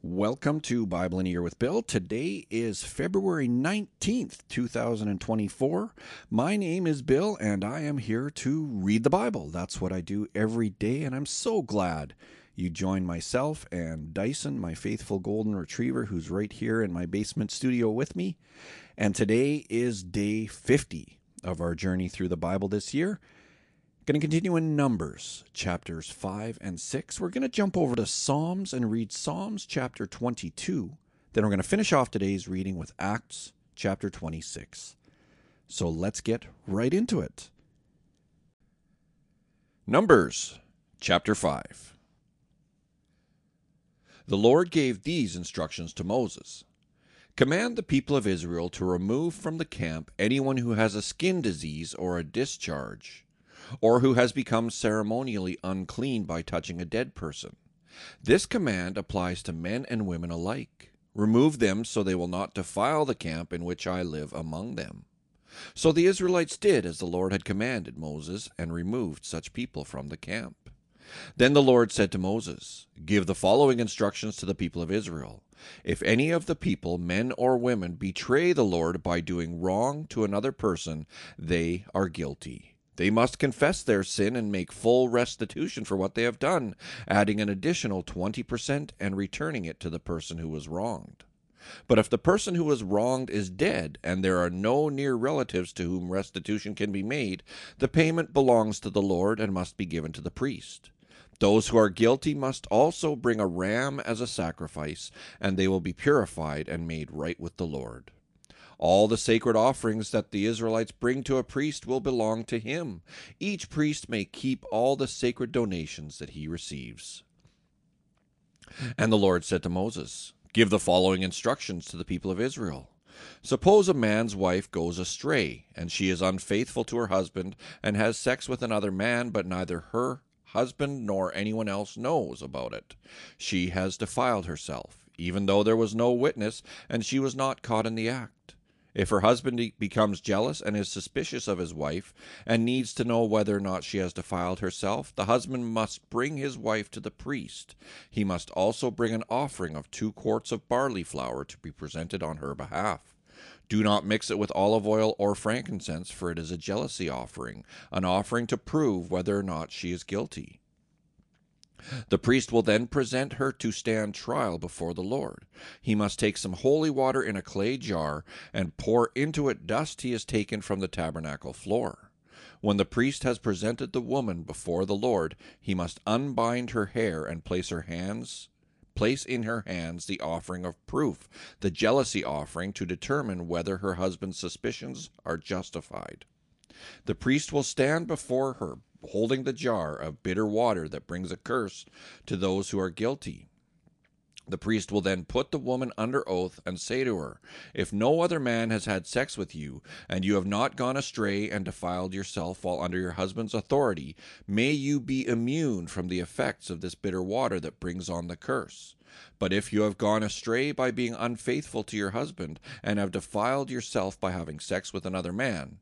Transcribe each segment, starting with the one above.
Welcome to Bible in a Year with Bill. Today is February 19th, 2024. My name is Bill, and I am here to read the Bible. That's what I do every day, and I'm so glad you join myself and Dyson, my faithful golden retriever, who's right here in my basement studio with me. And today is day 50 of our journey through the Bible this year. Going to continue in Numbers, chapters 5 and 6. We're going to jump over to Psalms and read Psalms chapter 22. Then we're going to finish off today's reading with Acts chapter 26. So let's get right into it. Numbers chapter 5. The Lord gave these instructions to Moses Command the people of Israel to remove from the camp anyone who has a skin disease or a discharge or who has become ceremonially unclean by touching a dead person. This command applies to men and women alike. Remove them so they will not defile the camp in which I live among them. So the Israelites did as the Lord had commanded Moses and removed such people from the camp. Then the Lord said to Moses, Give the following instructions to the people of Israel. If any of the people, men or women, betray the Lord by doing wrong to another person, they are guilty. They must confess their sin and make full restitution for what they have done, adding an additional 20% and returning it to the person who was wronged. But if the person who was wronged is dead and there are no near relatives to whom restitution can be made, the payment belongs to the Lord and must be given to the priest. Those who are guilty must also bring a ram as a sacrifice, and they will be purified and made right with the Lord. All the sacred offerings that the Israelites bring to a priest will belong to him. Each priest may keep all the sacred donations that he receives. And the Lord said to Moses, Give the following instructions to the people of Israel. Suppose a man's wife goes astray, and she is unfaithful to her husband and has sex with another man, but neither her husband nor anyone else knows about it. She has defiled herself, even though there was no witness, and she was not caught in the act. If her husband becomes jealous and is suspicious of his wife and needs to know whether or not she has defiled herself, the husband must bring his wife to the priest. He must also bring an offering of two quarts of barley flour to be presented on her behalf. Do not mix it with olive oil or frankincense, for it is a jealousy offering, an offering to prove whether or not she is guilty. The priest will then present her to stand trial before the Lord. He must take some holy water in a clay jar and pour into it dust he has taken from the tabernacle floor. When the priest has presented the woman before the Lord, he must unbind her hair and place her hands place in her hands the offering of proof, the jealousy offering to determine whether her husband's suspicions are justified. The priest will stand before her holding the jar of bitter water that brings a curse to those who are guilty. The priest will then put the woman under oath and say to her, If no other man has had sex with you, and you have not gone astray and defiled yourself while under your husband's authority, may you be immune from the effects of this bitter water that brings on the curse. But if you have gone astray by being unfaithful to your husband, and have defiled yourself by having sex with another man,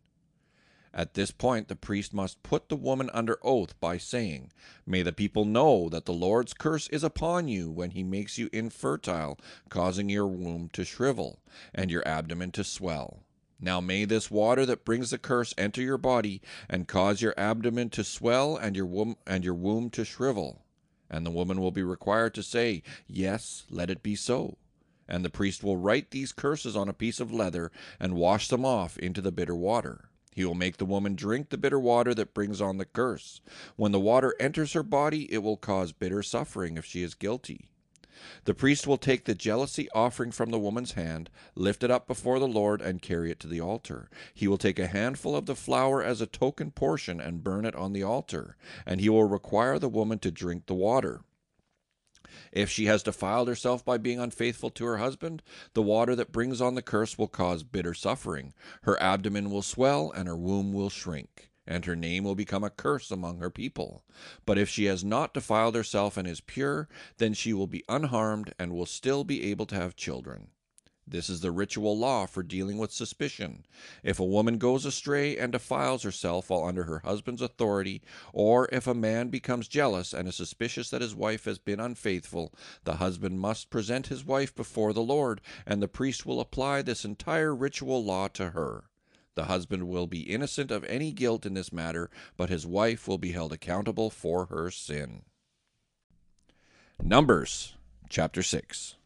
at this point, the priest must put the woman under oath by saying, May the people know that the Lord's curse is upon you when he makes you infertile, causing your womb to shrivel, and your abdomen to swell. Now may this water that brings the curse enter your body, and cause your abdomen to swell and your womb, and your womb to shrivel. And the woman will be required to say, Yes, let it be so. And the priest will write these curses on a piece of leather, and wash them off into the bitter water. He will make the woman drink the bitter water that brings on the curse. When the water enters her body, it will cause bitter suffering if she is guilty. The priest will take the jealousy offering from the woman's hand, lift it up before the Lord, and carry it to the altar. He will take a handful of the flour as a token portion and burn it on the altar, and he will require the woman to drink the water. If she has defiled herself by being unfaithful to her husband, the water that brings on the curse will cause bitter suffering. Her abdomen will swell, and her womb will shrink, and her name will become a curse among her people. But if she has not defiled herself and is pure, then she will be unharmed and will still be able to have children. This is the ritual law for dealing with suspicion. If a woman goes astray and defiles herself while under her husband's authority, or if a man becomes jealous and is suspicious that his wife has been unfaithful, the husband must present his wife before the Lord, and the priest will apply this entire ritual law to her. The husband will be innocent of any guilt in this matter, but his wife will be held accountable for her sin. Numbers chapter 6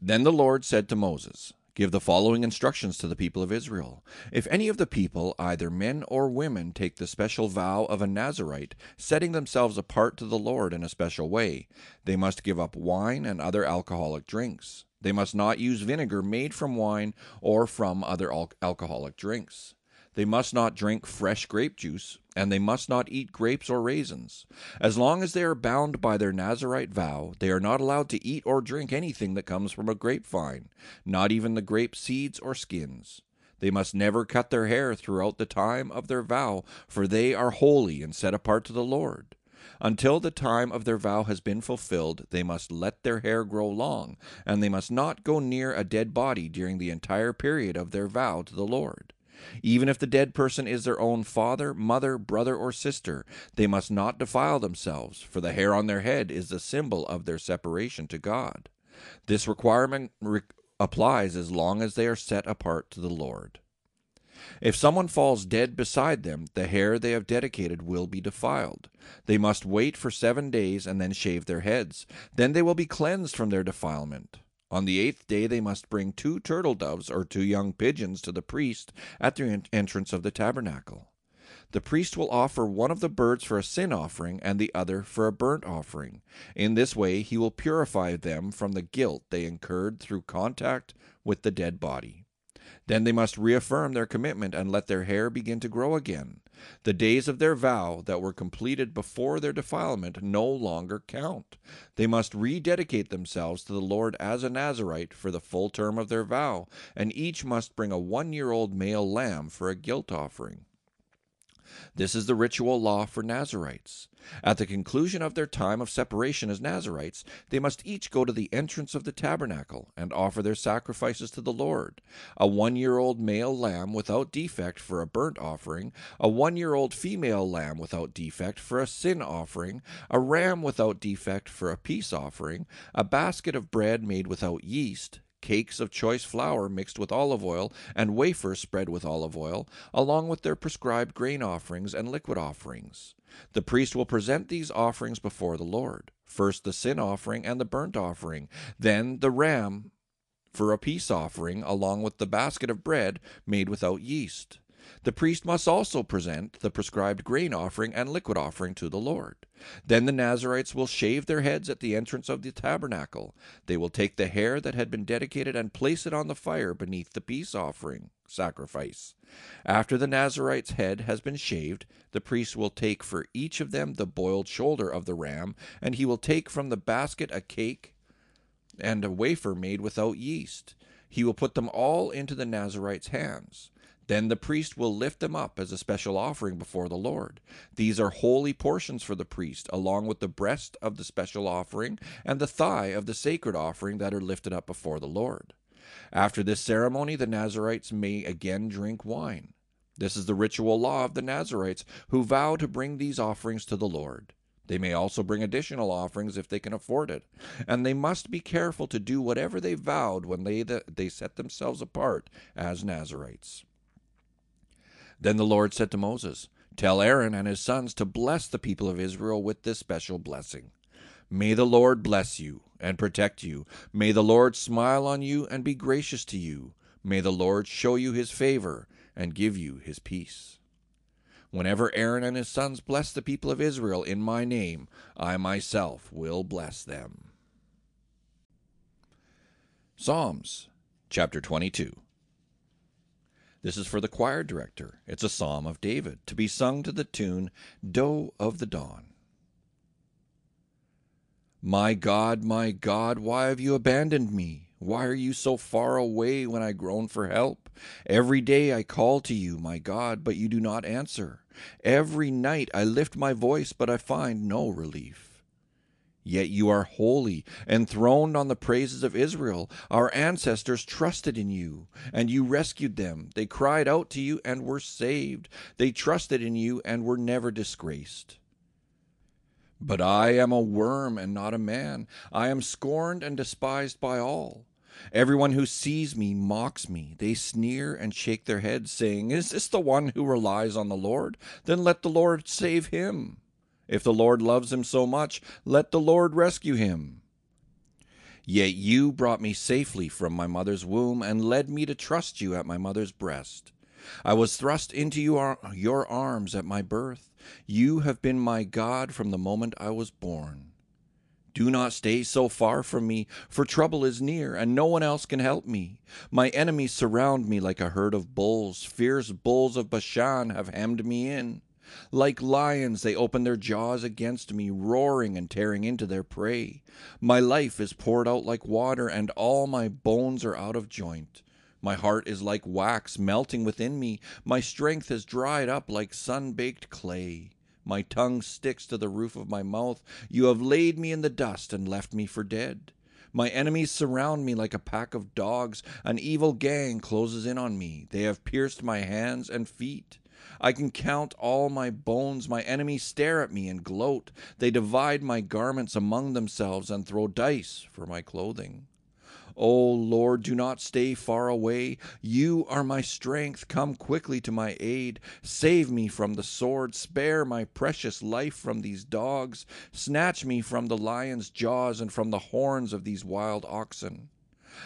then the Lord said to Moses, Give the following instructions to the people of Israel. If any of the people, either men or women, take the special vow of a Nazirite, setting themselves apart to the Lord in a special way, they must give up wine and other alcoholic drinks. They must not use vinegar made from wine or from other al- alcoholic drinks. They must not drink fresh grape juice, and they must not eat grapes or raisins. As long as they are bound by their Nazirite vow, they are not allowed to eat or drink anything that comes from a grapevine, not even the grape seeds or skins. They must never cut their hair throughout the time of their vow, for they are holy and set apart to the Lord. Until the time of their vow has been fulfilled, they must let their hair grow long, and they must not go near a dead body during the entire period of their vow to the Lord. Even if the dead person is their own father, mother, brother, or sister, they must not defile themselves, for the hair on their head is the symbol of their separation to God. This requirement re- applies as long as they are set apart to the Lord. If someone falls dead beside them, the hair they have dedicated will be defiled. They must wait for seven days and then shave their heads. Then they will be cleansed from their defilement. On the eighth day they must bring two turtle doves or two young pigeons to the priest at the entrance of the tabernacle. The priest will offer one of the birds for a sin offering and the other for a burnt offering. In this way he will purify them from the guilt they incurred through contact with the dead body. Then they must reaffirm their commitment and let their hair begin to grow again. The days of their vow that were completed before their defilement no longer count. They must rededicate themselves to the Lord as a Nazirite for the full term of their vow, and each must bring a one year old male lamb for a guilt offering. This is the ritual law for Nazirites. At the conclusion of their time of separation as Nazirites, they must each go to the entrance of the tabernacle and offer their sacrifices to the Lord a one year old male lamb without defect for a burnt offering, a one year old female lamb without defect for a sin offering, a ram without defect for a peace offering, a basket of bread made without yeast, cakes of choice flour mixed with olive oil, and wafers spread with olive oil, along with their prescribed grain offerings and liquid offerings. The priest will present these offerings before the Lord first the sin offering and the burnt offering, then the ram for a peace offering, along with the basket of bread made without yeast. The priest must also present the prescribed grain offering and liquid offering to the Lord. Then the Nazirites will shave their heads at the entrance of the tabernacle. They will take the hair that had been dedicated and place it on the fire beneath the peace offering sacrifice. After the Nazirite's head has been shaved, the priest will take for each of them the boiled shoulder of the ram, and he will take from the basket a cake and a wafer made without yeast. He will put them all into the Nazirite's hands. Then the priest will lift them up as a special offering before the Lord. These are holy portions for the priest, along with the breast of the special offering and the thigh of the sacred offering that are lifted up before the Lord. After this ceremony, the Nazirites may again drink wine. This is the ritual law of the Nazirites who vow to bring these offerings to the Lord. They may also bring additional offerings if they can afford it, and they must be careful to do whatever they vowed when they, they set themselves apart as Nazirites. Then the Lord said to Moses, Tell Aaron and his sons to bless the people of Israel with this special blessing. May the Lord bless you and protect you. May the Lord smile on you and be gracious to you. May the Lord show you his favor and give you his peace. Whenever Aaron and his sons bless the people of Israel in my name, I myself will bless them. Psalms chapter 22 this is for the choir director. It's a psalm of David to be sung to the tune Doe of the Dawn. My God, my God, why have you abandoned me? Why are you so far away when I groan for help? Every day I call to you, my God, but you do not answer. Every night I lift my voice, but I find no relief. Yet you are holy, enthroned on the praises of Israel. Our ancestors trusted in you, and you rescued them. They cried out to you and were saved. They trusted in you and were never disgraced. But I am a worm and not a man. I am scorned and despised by all. Everyone who sees me mocks me. They sneer and shake their heads, saying, Is this the one who relies on the Lord? Then let the Lord save him. If the Lord loves him so much, let the Lord rescue him. Yet you brought me safely from my mother's womb and led me to trust you at my mother's breast. I was thrust into your, your arms at my birth. You have been my God from the moment I was born. Do not stay so far from me, for trouble is near, and no one else can help me. My enemies surround me like a herd of bulls. Fierce bulls of Bashan have hemmed me in. Like lions, they open their jaws against me, roaring and tearing into their prey. My life is poured out like water, and all my bones are out of joint. My heart is like wax melting within me. My strength has dried up like sun baked clay. My tongue sticks to the roof of my mouth. You have laid me in the dust and left me for dead. My enemies surround me like a pack of dogs. An evil gang closes in on me. They have pierced my hands and feet. I can count all my bones. My enemies stare at me and gloat. They divide my garments among themselves and throw dice for my clothing. O Lord, do not stay far away. You are my strength. Come quickly to my aid. Save me from the sword. Spare my precious life from these dogs. Snatch me from the lion's jaws and from the horns of these wild oxen.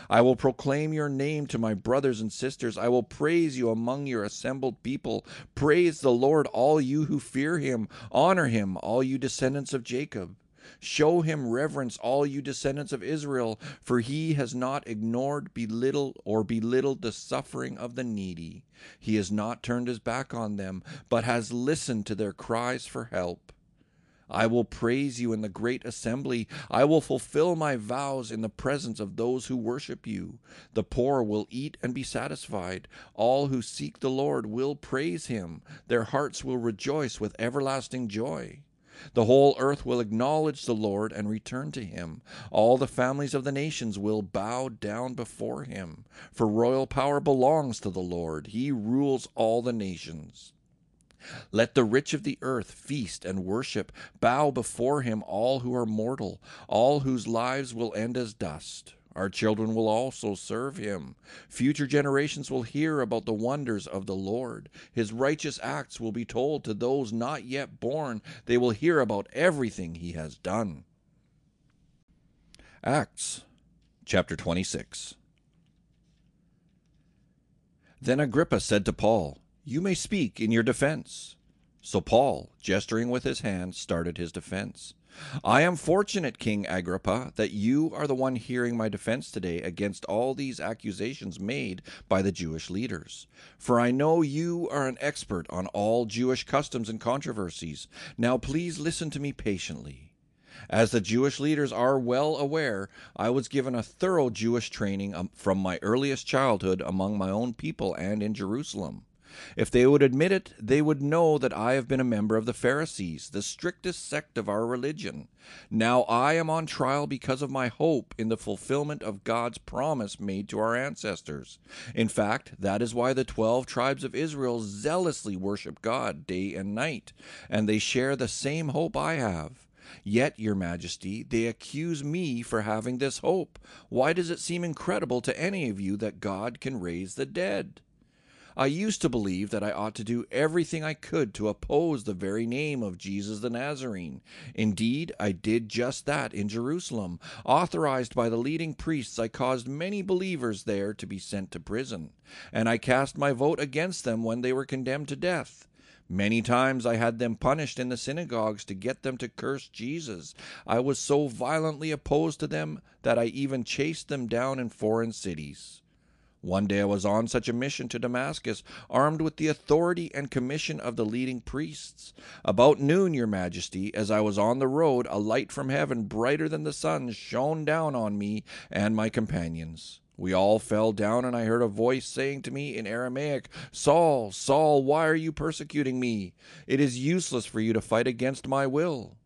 I will proclaim your name to my brothers and sisters. I will praise you among your assembled people. Praise the Lord, all you who fear him. Honor him, all you descendants of Jacob. Show him reverence, all you descendants of Israel, for he has not ignored, belittled, or belittled the suffering of the needy. He has not turned his back on them, but has listened to their cries for help. I will praise you in the great assembly. I will fulfill my vows in the presence of those who worship you. The poor will eat and be satisfied. All who seek the Lord will praise him. Their hearts will rejoice with everlasting joy. The whole earth will acknowledge the Lord and return to him. All the families of the nations will bow down before him. For royal power belongs to the Lord, he rules all the nations. Let the rich of the earth feast and worship, bow before him all who are mortal, all whose lives will end as dust. Our children will also serve him. Future generations will hear about the wonders of the Lord. His righteous acts will be told to those not yet born. They will hear about everything he has done. Acts chapter 26. Then Agrippa said to Paul, You may speak in your defense. So Paul, gesturing with his hand, started his defense. I am fortunate, King Agrippa, that you are the one hearing my defense today against all these accusations made by the Jewish leaders. For I know you are an expert on all Jewish customs and controversies. Now please listen to me patiently. As the Jewish leaders are well aware, I was given a thorough Jewish training um, from my earliest childhood among my own people and in Jerusalem. If they would admit it, they would know that I have been a member of the Pharisees, the strictest sect of our religion. Now I am on trial because of my hope in the fulfillment of God's promise made to our ancestors. In fact, that is why the twelve tribes of Israel zealously worship God day and night, and they share the same hope I have. Yet, Your Majesty, they accuse me for having this hope. Why does it seem incredible to any of you that God can raise the dead? I used to believe that I ought to do everything I could to oppose the very name of Jesus the Nazarene. Indeed, I did just that in Jerusalem. Authorized by the leading priests, I caused many believers there to be sent to prison, and I cast my vote against them when they were condemned to death. Many times I had them punished in the synagogues to get them to curse Jesus. I was so violently opposed to them that I even chased them down in foreign cities. One day I was on such a mission to Damascus, armed with the authority and commission of the leading priests. About noon, your majesty, as I was on the road, a light from heaven, brighter than the sun, shone down on me and my companions. We all fell down, and I heard a voice saying to me in Aramaic, Saul, Saul, why are you persecuting me? It is useless for you to fight against my will.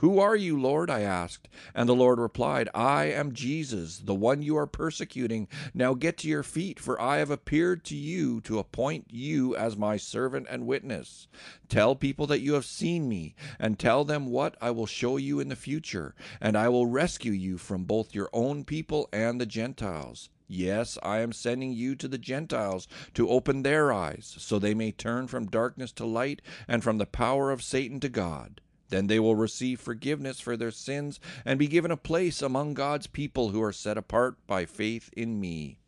Who are you, Lord? I asked. And the Lord replied, I am Jesus, the one you are persecuting. Now get to your feet, for I have appeared to you to appoint you as my servant and witness. Tell people that you have seen me, and tell them what I will show you in the future, and I will rescue you from both your own people and the Gentiles. Yes, I am sending you to the Gentiles to open their eyes, so they may turn from darkness to light and from the power of Satan to God then they will receive forgiveness for their sins and be given a place among God's people who are set apart by faith in me.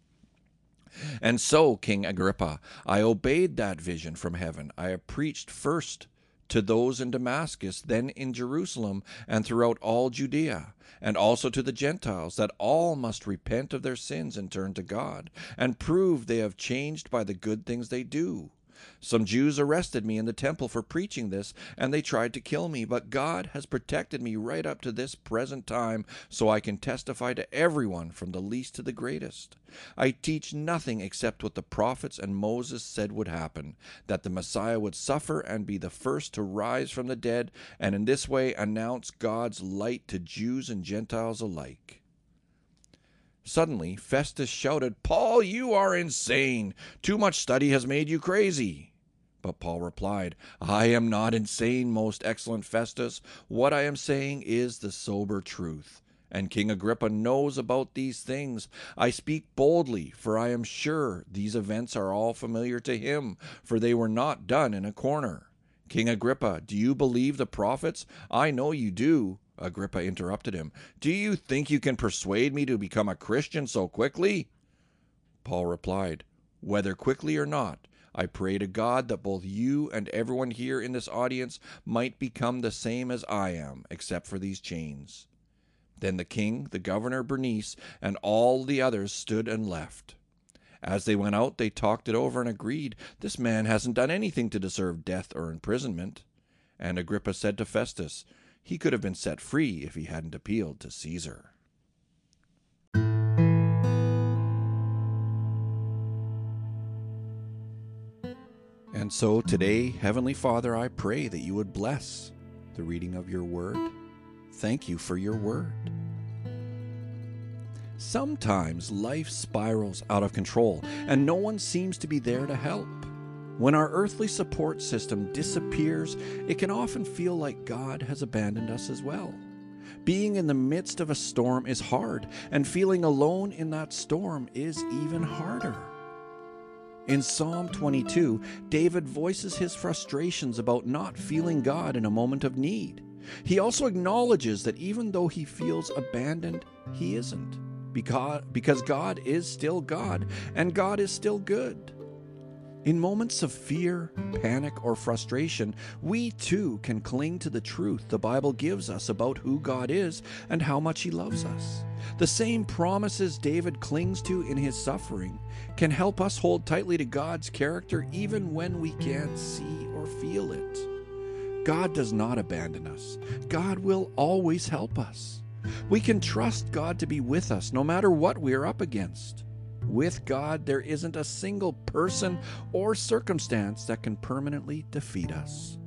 And so, King Agrippa, I obeyed that vision from heaven. I preached first to those in Damascus, then in Jerusalem, and throughout all Judea, and also to the Gentiles, that all must repent of their sins and turn to God, and prove they have changed by the good things they do. Some Jews arrested me in the temple for preaching this, and they tried to kill me, but God has protected me right up to this present time, so I can testify to everyone from the least to the greatest. I teach nothing except what the prophets and Moses said would happen that the Messiah would suffer and be the first to rise from the dead, and in this way announce God's light to Jews and Gentiles alike. Suddenly, Festus shouted, Paul, you are insane! Too much study has made you crazy! But Paul replied, I am not insane, most excellent Festus. What I am saying is the sober truth. And King Agrippa knows about these things. I speak boldly, for I am sure these events are all familiar to him, for they were not done in a corner. King Agrippa, do you believe the prophets? I know you do. Agrippa interrupted him. Do you think you can persuade me to become a Christian so quickly? Paul replied, Whether quickly or not, I pray to God that both you and everyone here in this audience might become the same as I am, except for these chains. Then the king, the governor Bernice, and all the others stood and left. As they went out, they talked it over and agreed, This man hasn't done anything to deserve death or imprisonment. And Agrippa said to Festus, he could have been set free if he hadn't appealed to Caesar. And so today, Heavenly Father, I pray that you would bless the reading of your word. Thank you for your word. Sometimes life spirals out of control, and no one seems to be there to help. When our earthly support system disappears, it can often feel like God has abandoned us as well. Being in the midst of a storm is hard, and feeling alone in that storm is even harder. In Psalm 22, David voices his frustrations about not feeling God in a moment of need. He also acknowledges that even though he feels abandoned, he isn't, because, God is still God, and God is still good. In moments of fear, panic, or frustration, we too can cling to the truth the Bible gives us about who God is and how much He loves us. The same promises David clings to in his suffering can help us hold tightly to God's character even when we can't see or feel it. God does not abandon us, God will always help us. We can trust God to be with us no matter what we're up against. With God, there isn't a single person or circumstance that can permanently defeat us.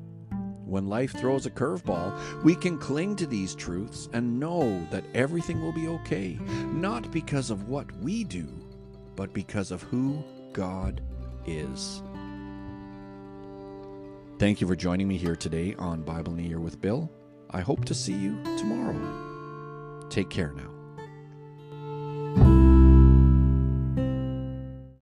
When life throws a curveball, we can cling to these truths and know that everything will be okay, not because of what we do, but because of who God is. Thank you for joining me here today on Bible in a Year with Bill. I hope to see you tomorrow. Take care now.